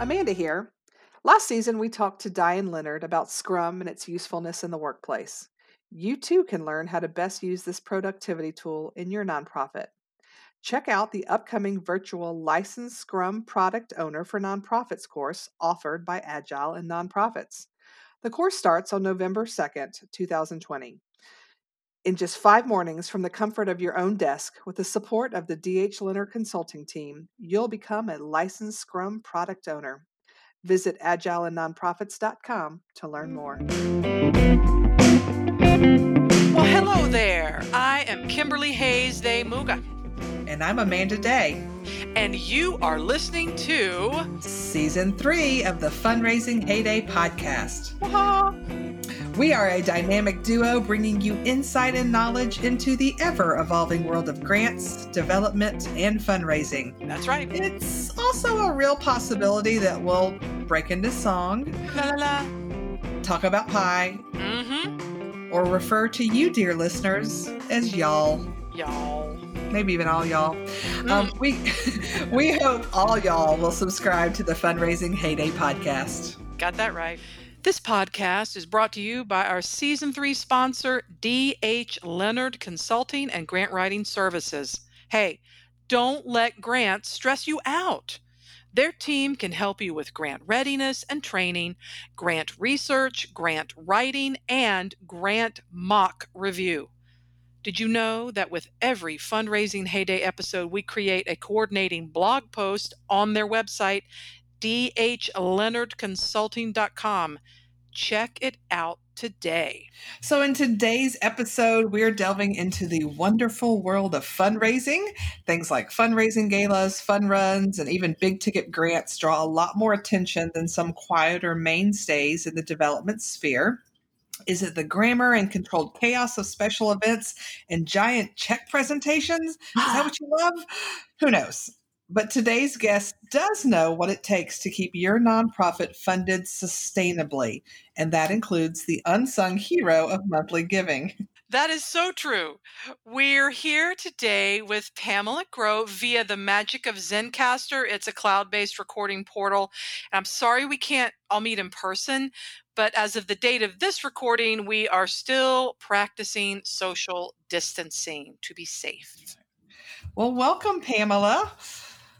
Amanda here. Last season, we talked to Diane Leonard about Scrum and its usefulness in the workplace. You too can learn how to best use this productivity tool in your nonprofit. Check out the upcoming virtual Licensed Scrum Product Owner for Nonprofits course offered by Agile and Nonprofits. The course starts on November 2nd, 2020. In just five mornings from the comfort of your own desk, with the support of the DH Leonard Consulting Team, you'll become a licensed Scrum product owner. Visit agileandnonprofits.com to learn more. Well, hello there. I am Kimberly Hayes de Muga. And I'm Amanda Day. And you are listening to Season 3 of the Fundraising Heyday podcast. We are a dynamic duo bringing you insight and knowledge into the ever evolving world of grants, development, and fundraising. That's right. It's also a real possibility that we'll break into song, La la la. talk about pie, Mm-hmm. or refer to you, dear listeners, as y'all. Y'all. Maybe even all y'all. Um, we we hope all y'all will subscribe to the Fundraising Heyday podcast. Got that right. This podcast is brought to you by our season three sponsor, D.H. Leonard Consulting and Grant Writing Services. Hey, don't let grants stress you out. Their team can help you with grant readiness and training, grant research, grant writing, and grant mock review. Did you know that with every fundraising heyday episode, we create a coordinating blog post on their website, dhleonardconsulting.com? Check it out today. So, in today's episode, we're delving into the wonderful world of fundraising. Things like fundraising galas, fun runs, and even big ticket grants draw a lot more attention than some quieter mainstays in the development sphere. Is it the grammar and controlled chaos of special events and giant check presentations? Is that what you love? Who knows? But today's guest does know what it takes to keep your nonprofit funded sustainably, and that includes the unsung hero of monthly giving. That is so true. We're here today with Pamela Grow via the magic of Zencastr. It's a cloud based recording portal. And I'm sorry we can't all meet in person, but as of the date of this recording, we are still practicing social distancing to be safe. Well, welcome, Pamela.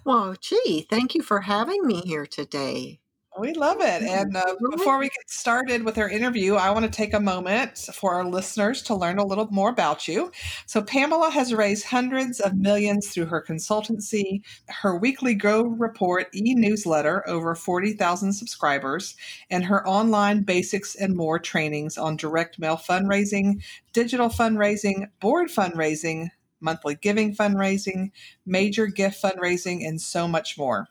Well, gee, thank you for having me here today. We love it. And uh, before we get started with our interview, I want to take a moment for our listeners to learn a little more about you. So, Pamela has raised hundreds of millions through her consultancy, her weekly Grow Report e newsletter, over 40,000 subscribers, and her online basics and more trainings on direct mail fundraising, digital fundraising, board fundraising, monthly giving fundraising, major gift fundraising, and so much more.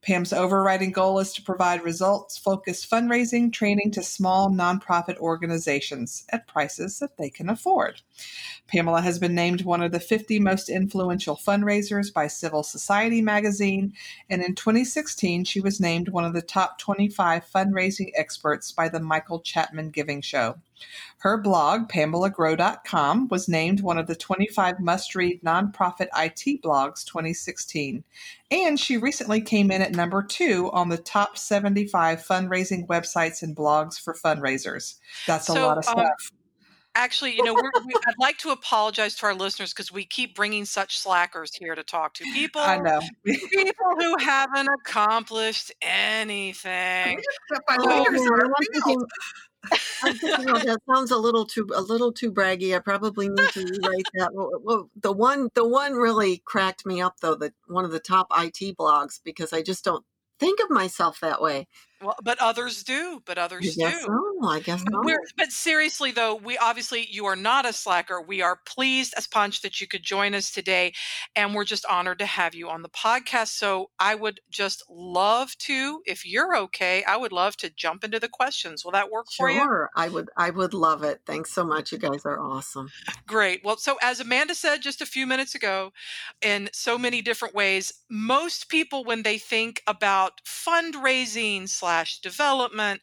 Pam's overriding goal is to provide results focused fundraising training to small nonprofit organizations at prices that they can afford. Pamela has been named one of the 50 most influential fundraisers by Civil Society magazine, and in 2016, she was named one of the top 25 fundraising experts by the Michael Chatman Giving Show. Her blog, PamelaGrow.com, was named one of the 25 must read nonprofit IT blogs 2016. And she recently came in at number two on the top 75 fundraising websites and blogs for fundraisers. That's a So, lot of um, stuff. Actually, you know, we're, we, I'd like to apologize to our listeners because we keep bringing such slackers here to talk to people. I know. People who haven't accomplished anything. My leaders man, are I'm thinking, I'm thinking, oh, that sounds a little too a little too braggy. I probably need to rewrite that. Well, well, the one the one really cracked me up though. That one of the top IT blogs because I just don't think of myself that way. Well, but others do. But others guess do. so. I guess so. But seriously, though, we obviously you are not a slacker. We are pleased as punch that you could join us today, and we're just honored to have you on the podcast. So I would just love to, if you're okay, I would love to jump into the questions. Will that work for you? Sure, I would I would love it. Thanks so much. You guys are awesome. Great. Well, so as Amanda said just a few minutes ago, in so many different ways, most people, when they think about fundraising slash development,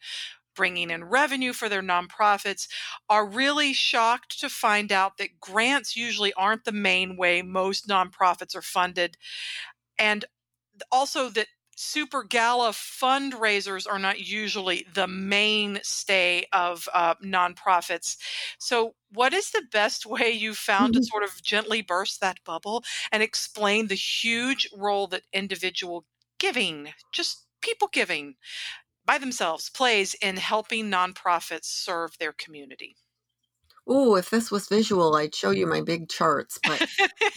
bringing in revenue for their nonprofits, are really shocked to find out that grants usually aren't the main way most nonprofits are funded. And also that super gala fundraisers are not usually the mainstay of uh, nonprofits. So, what is the best way you found to Mhm. sort of gently burst that bubble and explain the huge role that individual giving, just people giving by themselves, plays in helping nonprofits serve their community? Oh, if this was visual, I'd show you my big charts, but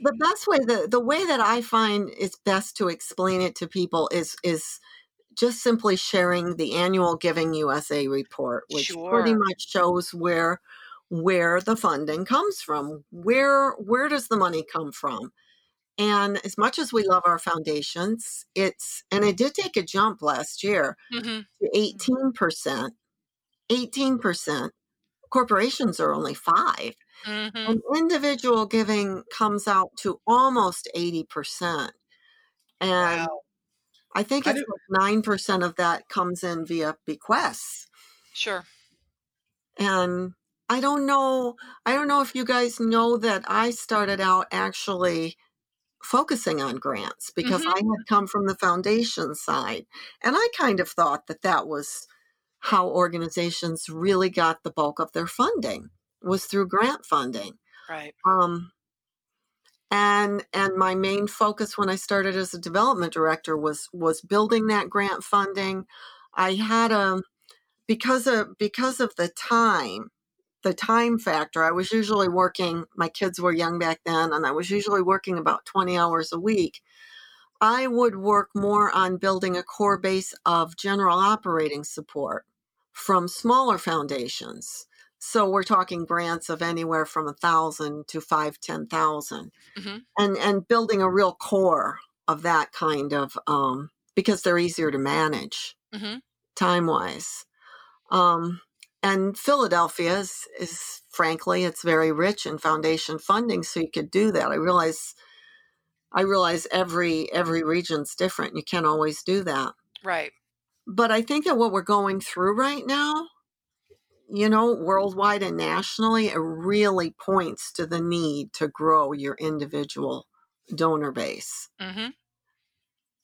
the best way the the way that I find is best to explain it to people is is just simply sharing the annual Giving USA report, which pretty much shows where where the funding comes from. Where where does the money come from? And as much as we love our foundations, it's and it did take a jump last year hmm to 18%. 18%. Corporations are only 5 hmm and individual giving comes out to almost 80%. And Wow. I think it's do. like 9% of that comes in via bequests. Sure. And I don't know, I don't know if you guys know that I started out actually focusing on grants because hmm I had come from the foundation side. And I kind of thought that that was how organizations really got the bulk of their funding was through grant funding. Right. Um, and and my main focus when I started as a development director was was building that grant funding. I had a because of because of the time, the time factor. I was usually working. My kids were young back then, and I was usually working about twenty hours a week. I would work more on building a core base of general operating support from smaller foundations. So we're talking grants of anywhere from a thousand to five, ten thousand, hmm and and building a real core of that kind of um, because they're easier to manage hmm time wise. Um, and Philadelphia is, is frankly, it's very rich in foundation funding, so you could do that. I realize I realize every every region's different. You can't always do that. Right. But I think that what we're going through right now, you know, worldwide and nationally, it really points to the need to grow your individual donor base. hmm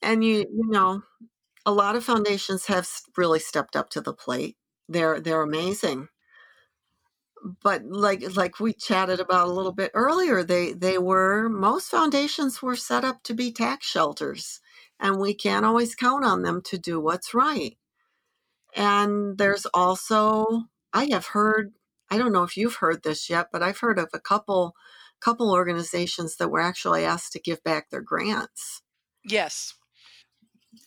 And you you know, a lot of foundations have really stepped up to the plate. They're they're amazing. But like like we chatted about a little bit earlier, they they were most foundations were set up to be tax shelters, and we can't always count on them to do what's right. And there's also, I have heard, I don't know if you've heard this yet, but I've heard of a couple couple organizations that were actually asked to give back their grants. Yes.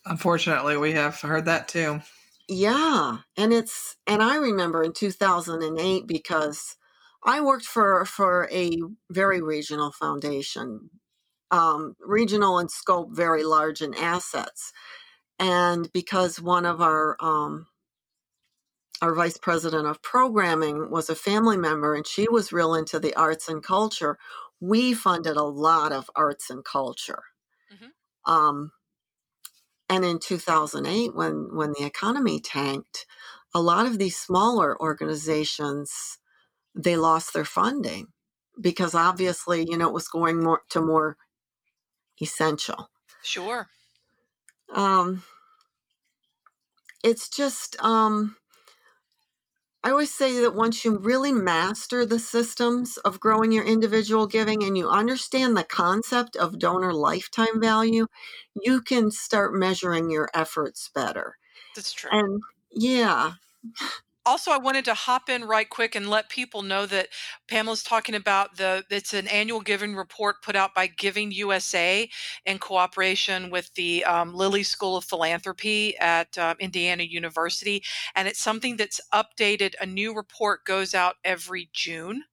Unfortunately, we have heard that too. Yeah, and it's and I remember in 2008 because I worked for for a very regional foundation, um, regional in scope, very large in assets, and because one of our um, our vice president of programming was a family member and she was real into the arts and culture, we funded a lot of arts and culture. Mhm. Um, and in 2008, when when the economy tanked, a lot of these smaller organizations they lost their funding because obviously, you know, it was going more to more essential. Sure. Um, it's just um, I always say that once you really master the systems of growing your individual giving and you understand the concept of donor lifetime value, you can start measuring your efforts better. That's true. And yeah, also i wanted to hop in right quick and let people know that pamela's talking about the it's an annual giving report put out by giving usa in cooperation with the um, lilly school of philanthropy at um, indiana university. And it's something that's updated. A new report goes out every june.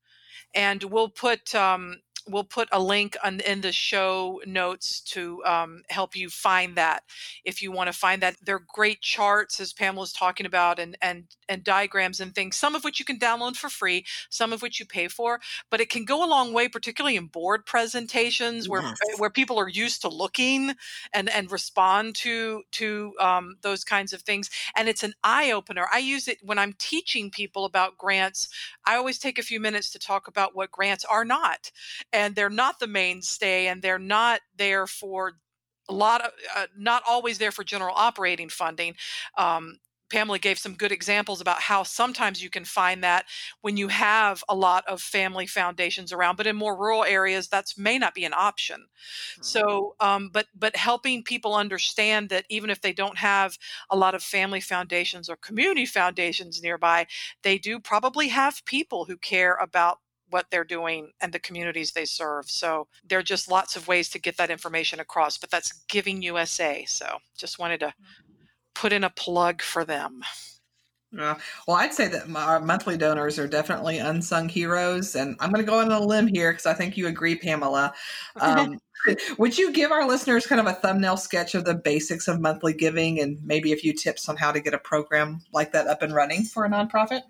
And we'll put um, we'll put a link on, in the show notes to um, help you find that if you want to find that they're great charts as pamela's talking about and and and diagrams and things some of which you can download for free some of which you pay for but it can go a long way particularly in board presentations where yes. where people are used to looking and and respond to to um, those kinds of things and it's an eye opener i use it when i'm teaching people about grants i always take a few minutes to talk about what grants are not and they're not the mainstay and they're not there for a lot of uh, not always there for general operating funding. Um, Pamela gave some good examples about how sometimes you can find that when you have a lot of family foundations around, but in more rural areas, that's may not be an option. Mm-hmm. So, um, but but helping people understand that even if they don't have a lot of family foundations or community foundations nearby, they do probably have people who care about what they're doing and the communities they serve. So there are just lots of ways to get that information across, but that's Giving USA. So just wanted to put in a plug for them. Yeah. Well, I'd say that our monthly donors are definitely unsung heroes. And I'm going to go on a limb here because I think you agree, Pamela. Um, would you give our listeners kind of a thumbnail sketch of the basics of monthly giving and maybe a few tips on how to get a program like that up and running for a nonprofit?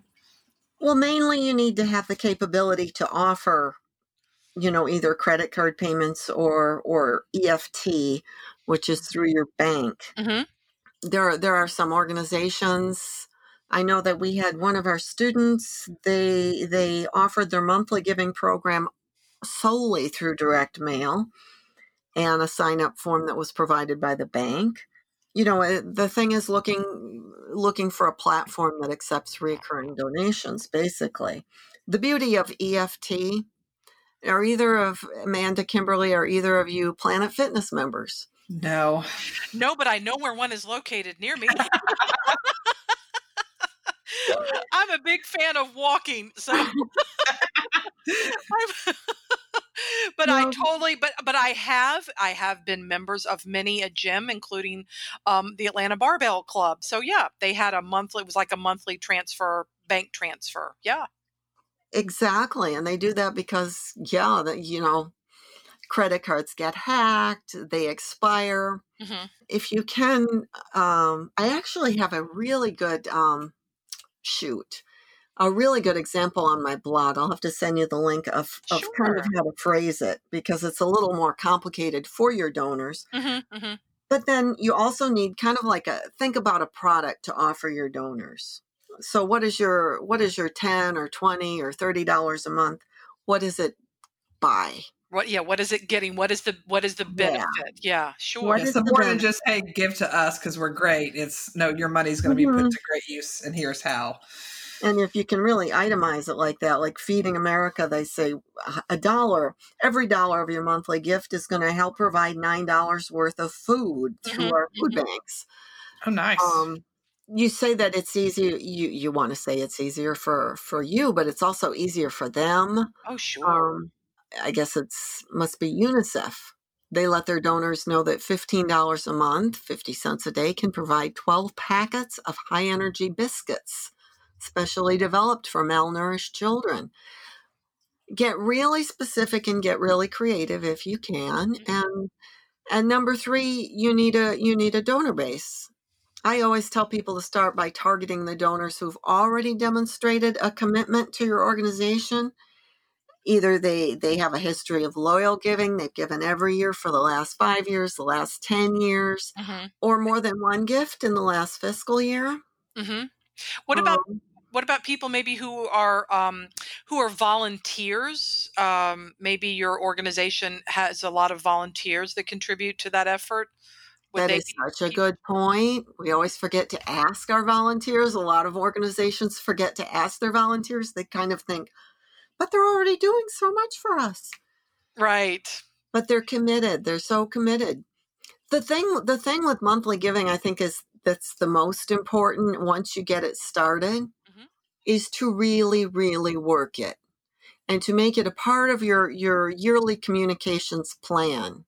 Well, mainly you need to have the capability to offer, you know, either credit card payments or or EFT, which is through your bank. Mm-hmm. There there are some organizations. I know that we had one of our students. They they offered their monthly giving program solely through direct mail and a sign up form that was provided by the bank you know eh, the thing is looking looking for a platform that accepts recurring donations basically. The beauty of eft are either of amanda kimberly or either of you planet fitness members. No. No but i know where one is located near me. I'm a big fan of walking so but I totally but but I have I have been members of many a gym, including um, the Atlanta Barbell Club. So yeah, they had a monthly. It was like a monthly transfer, bank transfer. Yeah, exactly, and they do that because yeah, that you know, credit cards get hacked, they expire. Mm-hmm. If you can, um, I actually have a really good um, shoot a really good example on my blog. I'll have to send you the link of, of sure. kind of how to phrase it because it's a little more complicated for your donors. Mm-hmm, mm-hmm. But then you also need kind of like a think about a product to offer your donors. So what is your what is your 10 or 20 or 30 dollars a month? What is it buy? What yeah, what is it getting? What is the what is the benefit? Yeah, yeah sure. It's more than just hey, give to us because we're great. It's no, your money's going to mm-hmm. be put mm-hmm. to great use, and here's how. And if you can really itemize it like that, like Feeding America, they say a dollar, every dollar of your monthly gift is going to help provide $9 worth of food through mm-hmm. our food mm-hmm. banks. Oh, nice. Um, you say that it's easy you you want to say it's easier for for you but it's also easier for them oh sure um, i guess it's must be unicef they let their donors know that $15 a month 50 cents a day can provide 12 packets of high energy biscuits specially developed for malnourished children. Get really specific and get really creative if you can. Mm-hmm. And and number 3, you need a you need a donor base. I always tell people to start by targeting the donors who've already demonstrated a commitment to your organization. Either they they have a history of loyal giving, they've given every year for the last 5 years, the last 10 years, mm-hmm. or more than one gift in the last fiscal year. Mm-hmm. What about um, what about people maybe who are um, who are volunteers? Um, maybe your organization has a lot of volunteers that contribute to that effort. Would that is such a good point. We always forget to ask our volunteers. A lot of organizations forget to ask their volunteers. They kind of think, but they're already doing so much for us. Right. But they're committed. They're so committed. The thing the thing with monthly giving I think is that's the most important once you get it started is to really, really work it and to make it a part of your, your yearly communications plan.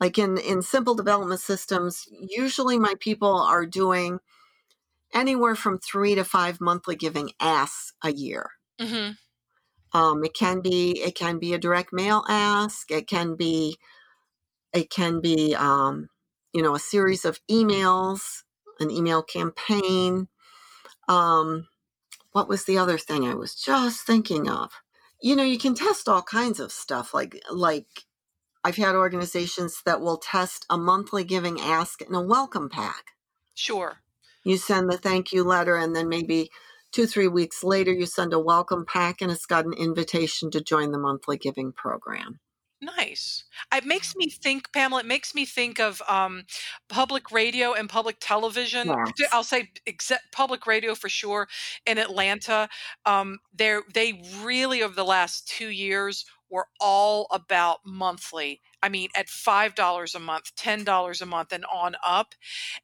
Like in, in simple development systems, usually my people are doing anywhere from three to five monthly giving asks a year. Mm-hmm. Um, it can be it can be a direct mail ask. It can be it can be um, you know a series of emails, an email campaign. Um, what was the other thing I was just thinking of? You know, you can test all kinds of stuff like like I've had organizations that will test a monthly giving ask and a welcome pack. Sure. You send the thank you letter and then maybe two, three weeks later you send a welcome pack and it's got an invitation to join the monthly giving program. Nice. It makes me think, Pamela, it makes me think of um, public radio and public television. Yes. I'll say except public radio for sure in Atlanta. Um, they're, they really, over the last two years, were all about monthly. I mean, at $5 a month, $10 a month, and on up.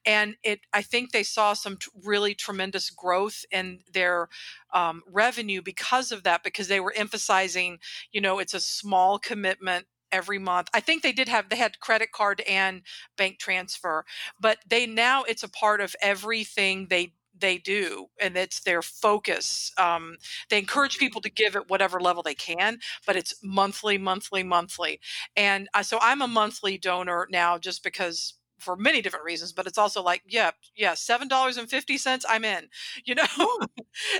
And it, I think they saw some t- really tremendous growth in their um, revenue because of that, because they were emphasizing, you know, it's a small commitment every month. I think they did have they had credit card and bank transfer, but they now it's a part of everything they they do and it's their focus um, they encourage people to give at whatever level they can but it's monthly monthly monthly. And uh, so i'm a monthly donor now just because for many different reasons but it's also like yeah yeah seven dollars and fifty cents i'm in you know?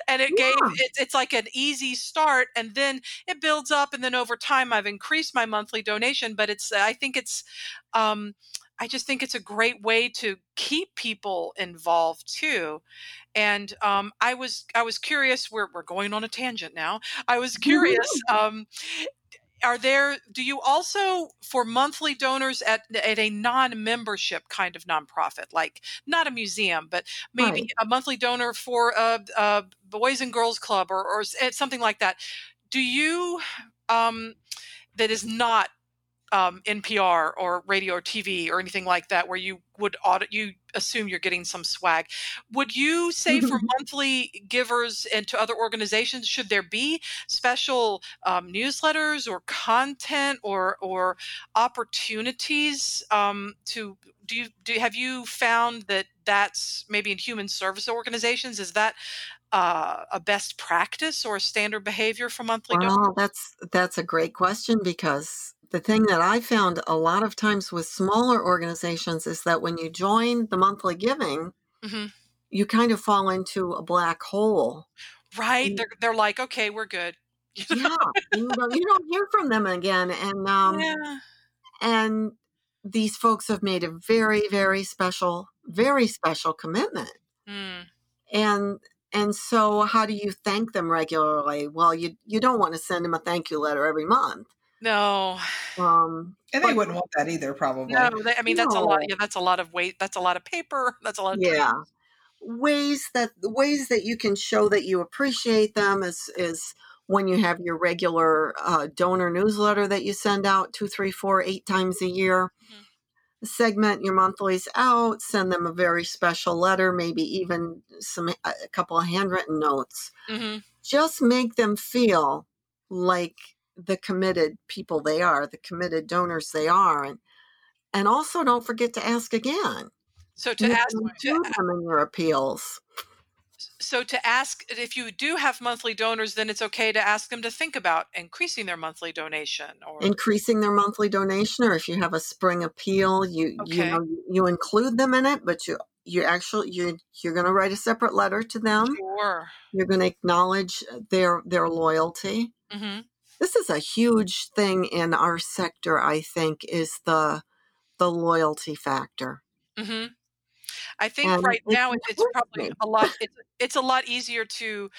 And it Yeah. gave it, it's like an easy start and then it builds up and then over time i've increased my monthly donation but it's i think it's um I just think it's a great way to keep people involved too. And um, I was I was curious. We're we're going on a tangent now. I was curious. Um, are there? Do you also for monthly donors at at a non-membership kind of nonprofit, like not a museum, but maybe Right. a monthly donor for a, a Boys and Girls Club or or eh, something like that? Do you um, that is not um, NPR or radio or TV or anything like that, where you would audit, you assume you're getting some swag. Would you say for monthly givers and to other organizations, should there be special um, newsletters or content or or opportunities um, to do you do have you found that that's maybe in human service organizations is that uh, a best practice or a standard behavior for monthly donors? That's that's a great question because the thing that I found a lot of times with smaller organizations is that when you join the monthly giving, hmm you kind of fall into a black hole. Right? And They're they're like, okay, we're good. You yeah, you don't, you don't hear from them again, and um, Yeah. and these folks have made a very very special very special commitment Mm. and and so how do you thank them regularly well you you don't want to send them a thank you letter every month No, um And they but wouldn't want that either, probably. no. They, I mean, that's a lot. Yeah, that's a lot of weight. That's a lot of paper. That's a lot of yeah trees. ways that the ways that you can show that you appreciate them is is when you have your regular uh, donor newsletter that you send out two three four eight times a year Mhm. segment your monthlies out send them a very special letter maybe even some a couple of handwritten notes hmm just make them feel like the committed people they are the committed donors they are and and also don't forget to ask again. So to you ask, to, them in your appeals. So to ask if you do have monthly donors, then it's okay to ask them to think about increasing their monthly donation. Or increasing their monthly donation or if you have a spring appeal you you know you include them in it but you you actually you you're going to write a separate letter to them. Sure. you're going to acknowledge their their loyalty. Hmm this is a huge thing in our sector i think is the the loyalty factor hmm I think and right now it, it's probably a lot. It's it's a lot easier to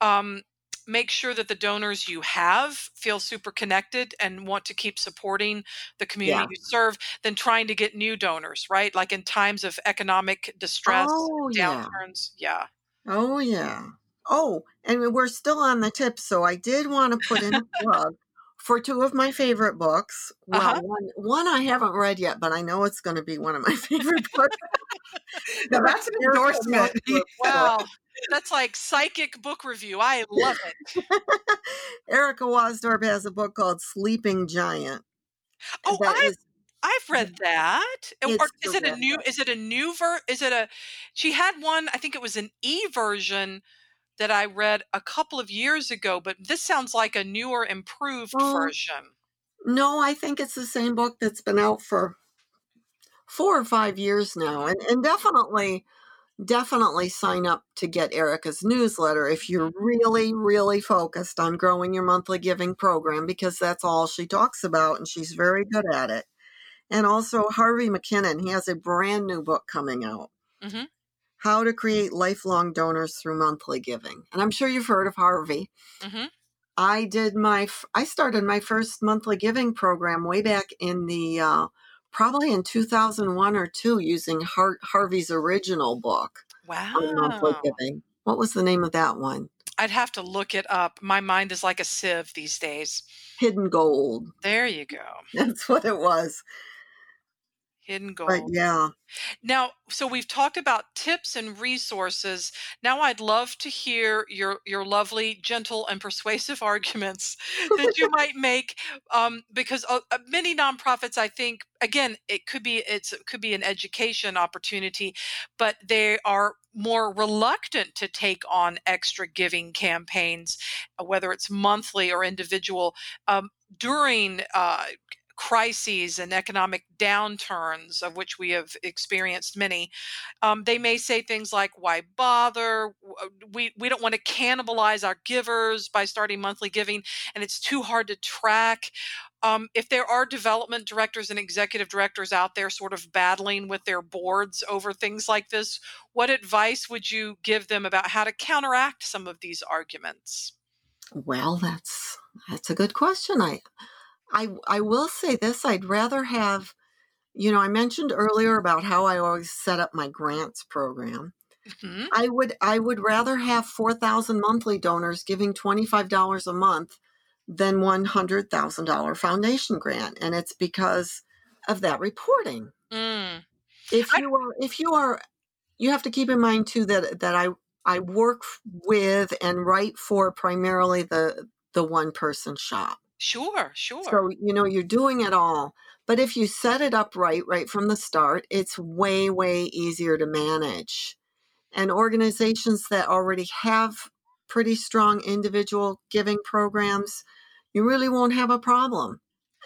um, make sure that the donors you have feel super connected and want to keep supporting the community yeah you serve than trying to get new donors. Right, like in times of economic distress, oh yeah downturns. Yeah. oh yeah oh and we're still on the tip so i did want to put in a plug for two of my favorite books. Well, huh. one one I haven't read yet, but I know it's going to be one of my favorite books. Now that's an endorsement. Wow, that's like psychic book review. I love it. Erica Waasdorp has a book called Sleeping Giant. Oh, That I've is I've read that. Or is it a new? Is it a new ver? Is it a? She had one. I think it was an e version that I read a couple of years ago. But this sounds like a newer, improved Well, version. no, I think it's the same book that's been out for four or five years now, and and definitely definitely sign up to get Erica's newsletter if you're really, really focused on growing your monthly giving program because that's all she talks about and she's very good at it. And also, Harvey McKinnon, he has a brand new book coming out hmm How to Create Lifelong Donors Through Monthly Giving. And I'm sure you've heard of Harvey. hmm I did my I started my first monthly giving program way back in the uh, probably in 2001 or 2 using Har- Harvey's original book monthly Wow. giving. What was the name of that one? I'd have to look it up. My mind is like a sieve these days. Hidden Gold. There you go. That's what it was. Hidden But yeah, Now, so we've talked about tips and resources. Now I'd love to hear your your lovely, gentle, and persuasive arguments that you might make, um, because uh, uh, many nonprofits, I think, again, it could be it's it could be an education opportunity, but they are more reluctant to take on extra giving campaigns, uh, whether it's monthly or individual, um, during. Uh, crises and economic downturns of which we have experienced many um, they may say things like why bother? Uh, we, we don't want to cannibalize our givers by starting monthly giving and it's too hard to track. Um, if there are development directors and executive directors out there sort of battling with their boards over things like this what advice would you give them about how to counteract some of these arguments? Well, that's that's a good question. I I I will say this, I'd rather have you know, I mentioned earlier about how I always set up my grants program. Mhm. I would I would rather have 4,000 monthly donors giving $25 a month than $100,000 foundation grant and it's because of that reporting. Mm. If I- you are if you are you have to keep in mind too that that I I work with and write for primarily the the one person shop. Sure sure So, you know, you're doing it all. But if you set it up right, right from the start, it's way, way easier to manage. And organizations that already have pretty strong individual giving programs, you really won't have a problem.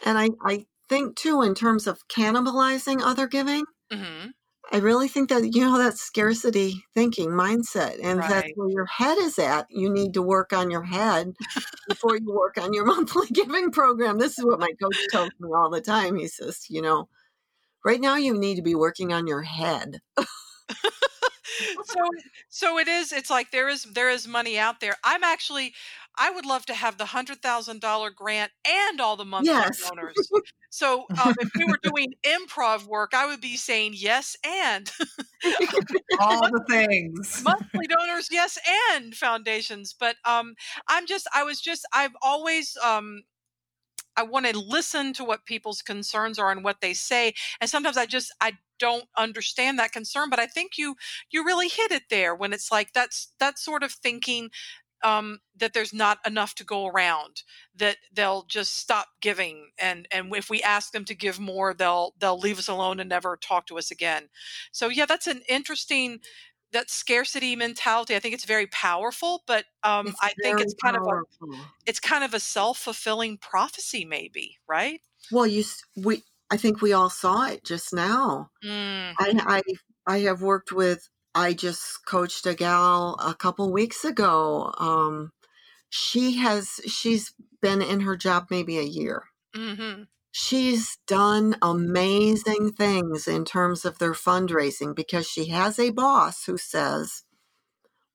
And I, I think, too, in terms of cannibalizing other giving, hmm I really think that, you know, that scarcity thinking mindset. And if that's where your head is at. You need to work on your head before you work on your monthly giving program. This is what my coach tells me all the time. He says, you know, right now you need to be working on your head. so so it is it's like there is there is money out there i'm actually i would love to have the hundred thousand dollar grant and all the monthly Yes. donors so um, if we were doing improv work i would be saying yes and All the things. monthly donors yes and foundations but um i'm just i was just i've always um i want to listen to what people's concerns are and what they say and sometimes i just i don't understand that concern but i think you you really hit it there when it's like that's that sort of thinking um, that there's not enough to go around that they'll just stop giving and and if we ask them to give more they'll they'll leave us alone and never talk to us again. So yeah that's an interesting that scarcity mentality i think it's very powerful but um, It's i think it's kind of a it's kind of a self-fulfilling prophecy maybe right? Well, you, we, I think we all saw it just now. mm, I, I, I have worked with, I just coached a gal a couple weeks ago. Um, she has, she's been in her job maybe a year. hmm She's done amazing things in terms of their fundraising because she has a boss who says,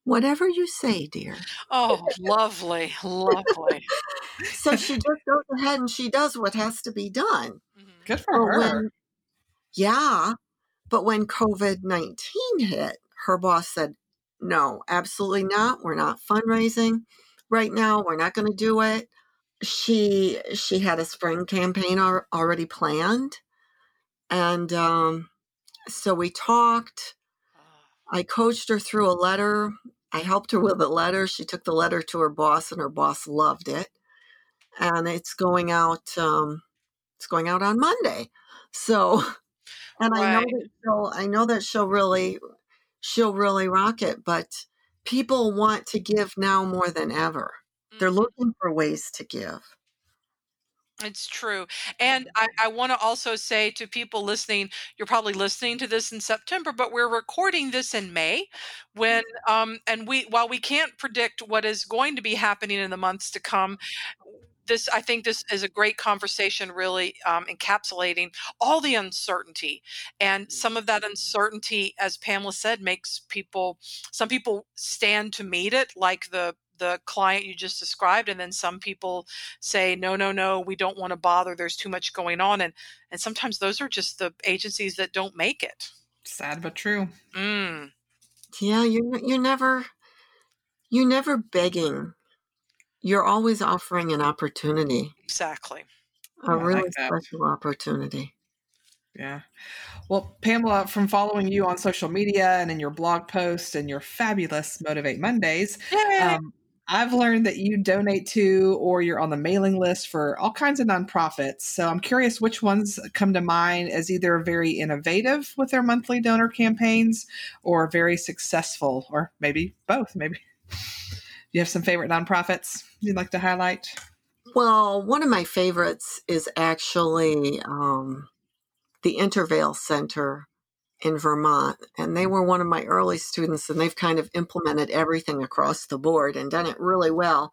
Whatever you say, dear. oh lovely lovely So she just goes ahead and she does what has to be done. Mhm. Good for But her. when, yeah, but when COVID 19 hit, her boss said, No, absolutely not. We're not fundraising right now. We're not going to do it. She she had a spring campaign al- already planned, and um, so we talked. I coached her through a letter. I helped her with a letter. She took the letter to her boss, and her boss loved it. And it's going out. Um, it's going out on Monday. So, and I know that she'll. I know that she'll really, she'll really rock it. But people want to give now more than ever. They're Mhm. looking for ways to give. It's true. And I, I want to also say to people listening, you're probably listening to this in September, but we're recording this in May when um and we while we can't predict what is going to be happening in the months to come, this I think this is a great conversation really um, encapsulating all the uncertainty. And some of that uncertainty as Pamela said makes people some people stand to meet it like the the client you just described and then some people say no no no we don't want to bother there's too much going on. And and sometimes those are just the agencies that don't make it. Sad but true. Mm. yeah you're you're never you're never begging you're always offering an opportunity exactly a Yeah, really like special opportunity Yeah. Well, Pamela, from following you on social media and in your blog posts and your fabulous Motivate Mondays, um, I've learned that you donate to or you're on the mailing list for all kinds of nonprofits. So I'm curious which ones come to mind as either very innovative with their monthly donor campaigns or very successful, or maybe both. Maybe you have some favorite nonprofits you'd like to highlight? Well, one of my favorites is actually um, the Intervale Center in Vermont. And they were one of my early students, and they've kind of implemented everything across the board and done it really well.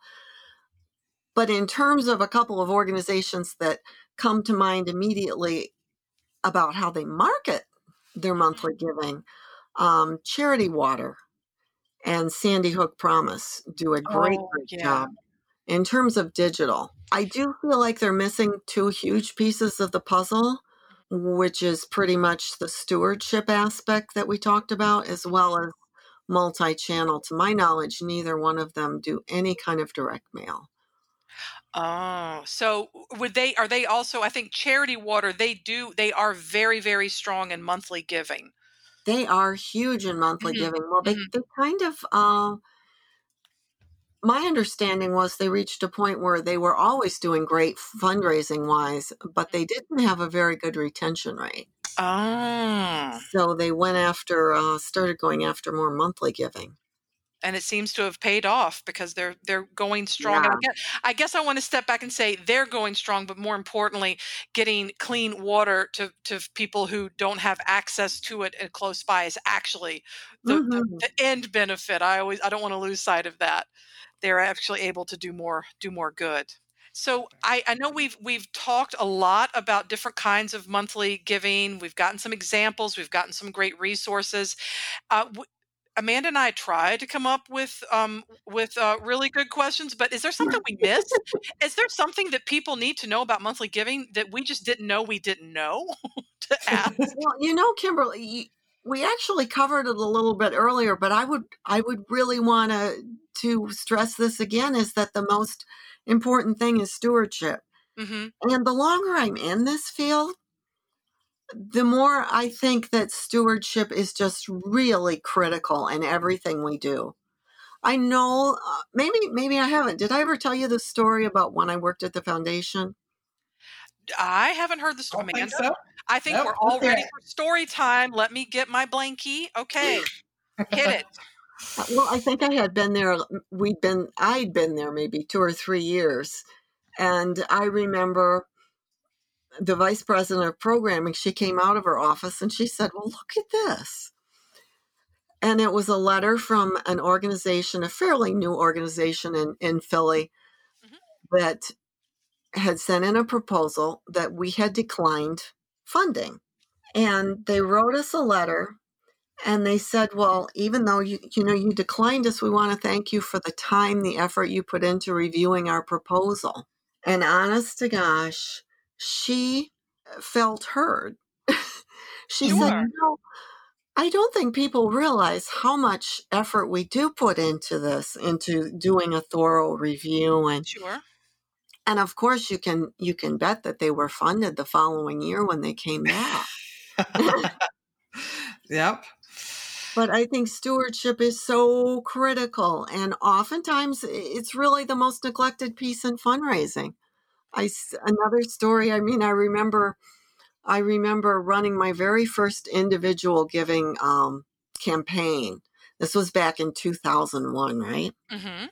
But in terms of a couple of organizations that come to mind immediately about how they market their monthly giving, um, Charity Water and Sandy Hook Promise do a great, Oh, great yeah. job in terms of digital. I do feel like they're missing two huge pieces of the puzzle, which is pretty much the stewardship aspect that we talked about, as well as multi channel. To my knowledge, neither one of them do any kind of direct mail. Oh, so would they are they also I think Charity Water they do they are very very strong in monthly giving. They are huge in monthly Mhm, giving. Well, they, mhm. they kind of, uh, my understanding was they reached a point where they were always doing great fundraising wise, but they didn't have a very good retention rate. Oh. So they went after, uh, started going after more monthly giving. And it seems to have paid off because they're they're going strong. And I guess, I guess I want to step back and say they're going strong, but more importantly, getting clean water to to people who don't have access to it and close by is actually the, the, Mhm. the end benefit. I always I don't want to lose sight of that. They're actually able to do more do more good. So I, I know we've we've talked a lot about different kinds of monthly giving. We've gotten some examples. We've gotten some great resources. Uh, w- Amanda and I tried to come up with um, with uh, really good questions, but is there something we missed? is there something that people need to know about monthly giving that we just didn't know we didn't know to ask? Well, you know, Kimberly, we actually covered it a little bit earlier, but I would I would really want to to stress this again is that the most important thing is stewardship. hmm And the longer I'm in this field, the more I think that stewardship is just really critical in everything we do. I know uh, maybe maybe I haven't. Did I ever tell you the story about when I worked at the foundation? I haven't heard the story, don't think so. I think Nope, we're all ready it. for story time. Let me get my blankie. Okay, hit it. Uh, Well, I think I had been there. We'd been, I'd been there maybe two or three years. And I remember the vice president of programming, she came out of her office and she said, Well, look at this. And it was a letter from an organization, a fairly new organization in, in Philly, mm-hmm. that had sent in a proposal that we had declined funding. And they wrote us a letter and they said, "Well, even though you you know you declined us, we want to thank you for the time, the effort you put into reviewing our proposal." And honest to gosh, she uh, felt heard. she said, Sure. "You know, I don't think people realize how much effort we do put into this, into doing a thorough review and Sure. and of course you can you can bet that they were funded the following year when they came back." yep. But I think stewardship is so critical, and oftentimes it's really the most neglected piece in fundraising. I another story. I mean, I remember, I remember running my very first individual giving um, campaign. This was back in two thousand one, right? hmm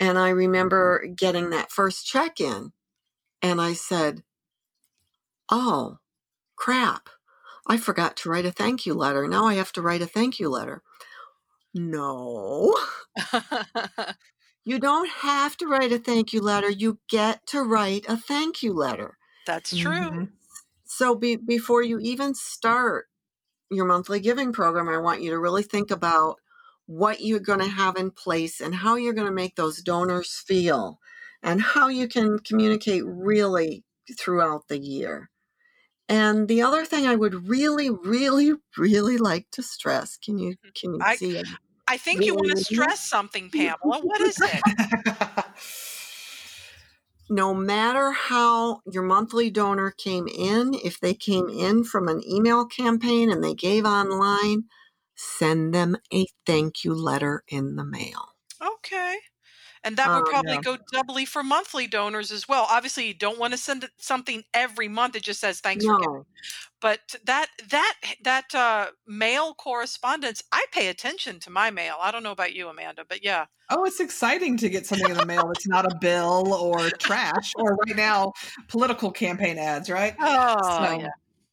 And I remember getting that first check in, and I said, "Oh, crap! I forgot to write a thank you letter. Now I have to write a thank you letter." No, you don't have to write a thank you letter. You get to write a thank you letter. That's true. Mhm. So be, before you even start your monthly giving program, I want you to really think about what you're going to have in place and how you're going to make those donors feel and how you can communicate really throughout the year. And the other thing I would really, really, really like to stress, can you can you I, see it? I think you want to stress something, Pamela. What is it? no matter how your monthly donor came in, if they came in from an email campaign and they gave online, send them a thank you letter in the mail. Okay. And that would Um, probably yeah. go doubly for monthly donors as well. Obviously, you don't want to send something every month. It just says thanks for giving. But that that that uh, mail correspondence, I pay attention to my mail. I don't know about you, Amanda, but yeah. Oh, it's exciting to get something in the mail that's not a bill or trash or right now political campaign ads, right? Oh, So, yeah.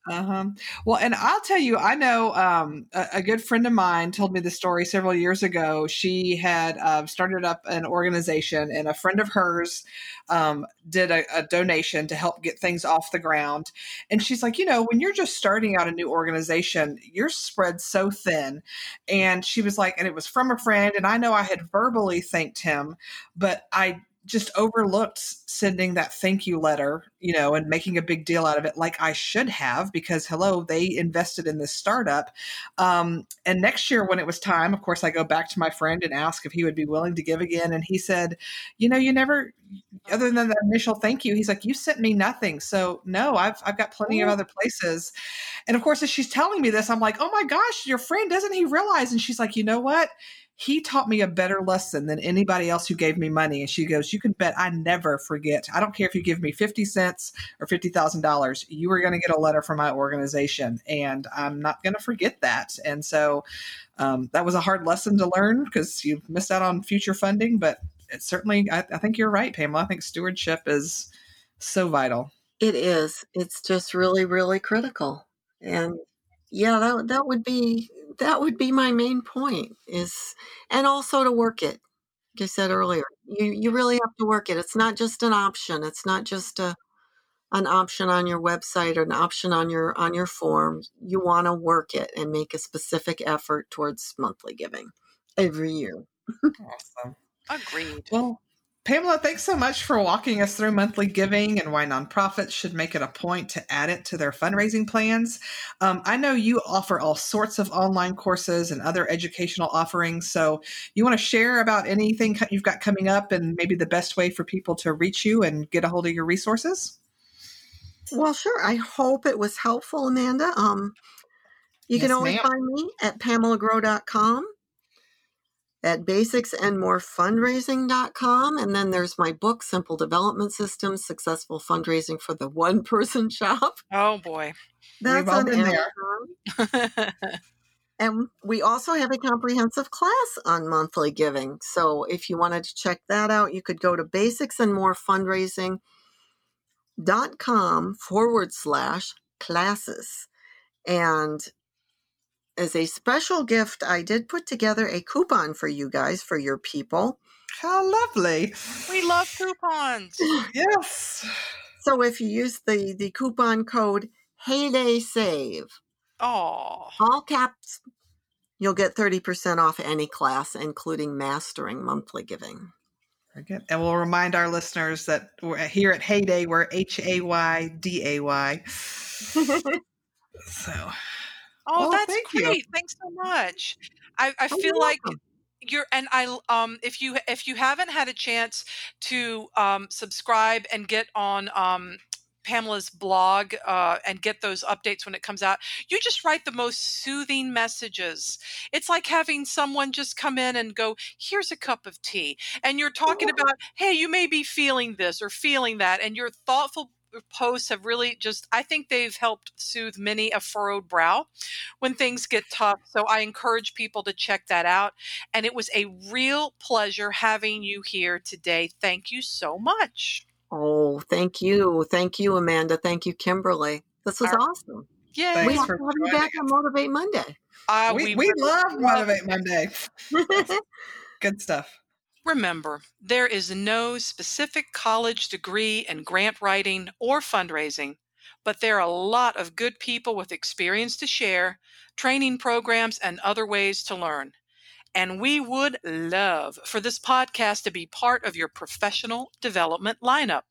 Uh-huh. Well, and I'll tell you, I know um, a, a good friend of mine told me the story several years ago. She had uh, started up an organization, and a friend of hers um, did a, a donation to help get things off the ground. And she's like, you know, when you're just starting out a new organization, you're spread so thin. And she was like, and it was from a friend, and I know I had verbally thanked him, but I just overlooked sending that thank you letter, you know, and making a big deal out of it like I should have because hello, they invested in this startup. Um, and next year when it was time, of course, I go back to my friend and ask if he would be willing to give again. And he said, you know, you never, other than the initial thank you, he's like, you sent me nothing. So no, I've, I've got plenty of Oh. other places. And of course, as she's telling me this, I'm like, oh my gosh, your friend, doesn't he realize? And she's like, you know what? He taught me a better lesson than anybody else who gave me money. And she goes, You can bet I never forget. I don't care if you give me 50 cents or $50,000, you are going to get a letter from my organization. And I'm not going to forget that. And so um, that was a hard lesson to learn because you missed out on future funding. But it certainly, I, I think you're right, Pamela. I think stewardship is so vital. it is. It's just really, really critical. And yeah, that that would be that would be my main point is and also to work it. Like I said earlier, you you really have to work it. It's not just an option. It's not just a an option on your website or an option on your on your form. You want to work it and make a specific effort towards monthly giving every year. Awesome. Agreed. Well, Pamela, thanks so much for walking us through monthly giving and why nonprofits should make it a point to add it to their fundraising plans. Um, I know you offer all sorts of online courses and other educational offerings. So, you want to share about anything you've got coming up and maybe the best way for people to reach you and get a hold of your resources? Well, sure. I hope it was helpful, Amanda. Um, you can Yes, always ma'am. find me at pamelagrow.com, at basicsandmorefundraising.com, and then there's my book, Simple Development Systems Successful Fundraising for the One Person Shop. Oh boy. That's on there. Amazon. And we also have a comprehensive class on monthly giving. So if you wanted to check that out, you could go to basicsandmorefundraising.com forward slash classes. And as a special gift, I did put together a coupon for you guys, for your people. How lovely. we love coupons. Yes. So if you use the, the coupon code HayDay Save, Oh. all caps, you'll get 30% off any class, including mastering monthly giving. Very good. And we'll remind our listeners that we're here at HayDay, we're H A Y D A Y. So, Oh, Well, that's thank you. great. Thanks so much. I, I Oh, feel like welcome. you're and I um if you if you haven't had a chance to um subscribe and get on um Pamela's blog uh, and get those updates when it comes out. You just write the most soothing messages. It's like having someone just come in and go, "Here's a cup of tea," and you're talking Oh. about, "Hey, you may be feeling this or feeling that," and you're thoughtful posts have really just i think they've helped soothe many a furrowed brow when things get tough so i encourage people to check that out and it was a real pleasure having you here today thank you so much Oh, thank you. Thank you, Amanda. Thank you, Kimberly. This was Our- awesome. yeah We Thanks have for to have you back on Motivate Monday. uh, we, we love Motivate Monday. Good stuff. Remember, there is no specific college degree in grant writing or fundraising, but there are a lot of good people with experience to share, training programs, and other ways to learn. And we would love for this podcast to be part of your professional development lineup.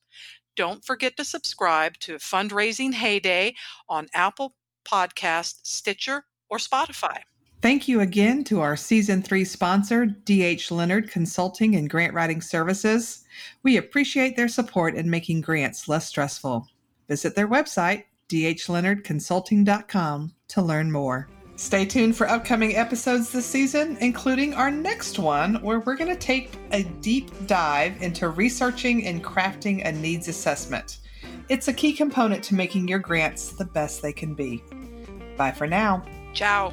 Don't forget to subscribe to Fundraising HayDay on Apple Podcast, Stitcher, or Spotify. Thank you again to our season three sponsor, DH Leonard Consulting and Grant Writing Services. We appreciate their support in making grants less stressful. Visit their website, dhleonardconsulting.com, to learn more. Stay tuned for upcoming episodes this season, including our next one, where we're going to take a deep dive into researching and crafting a needs assessment. It's a key component to making your grants the best they can be. Bye for now. Ciao.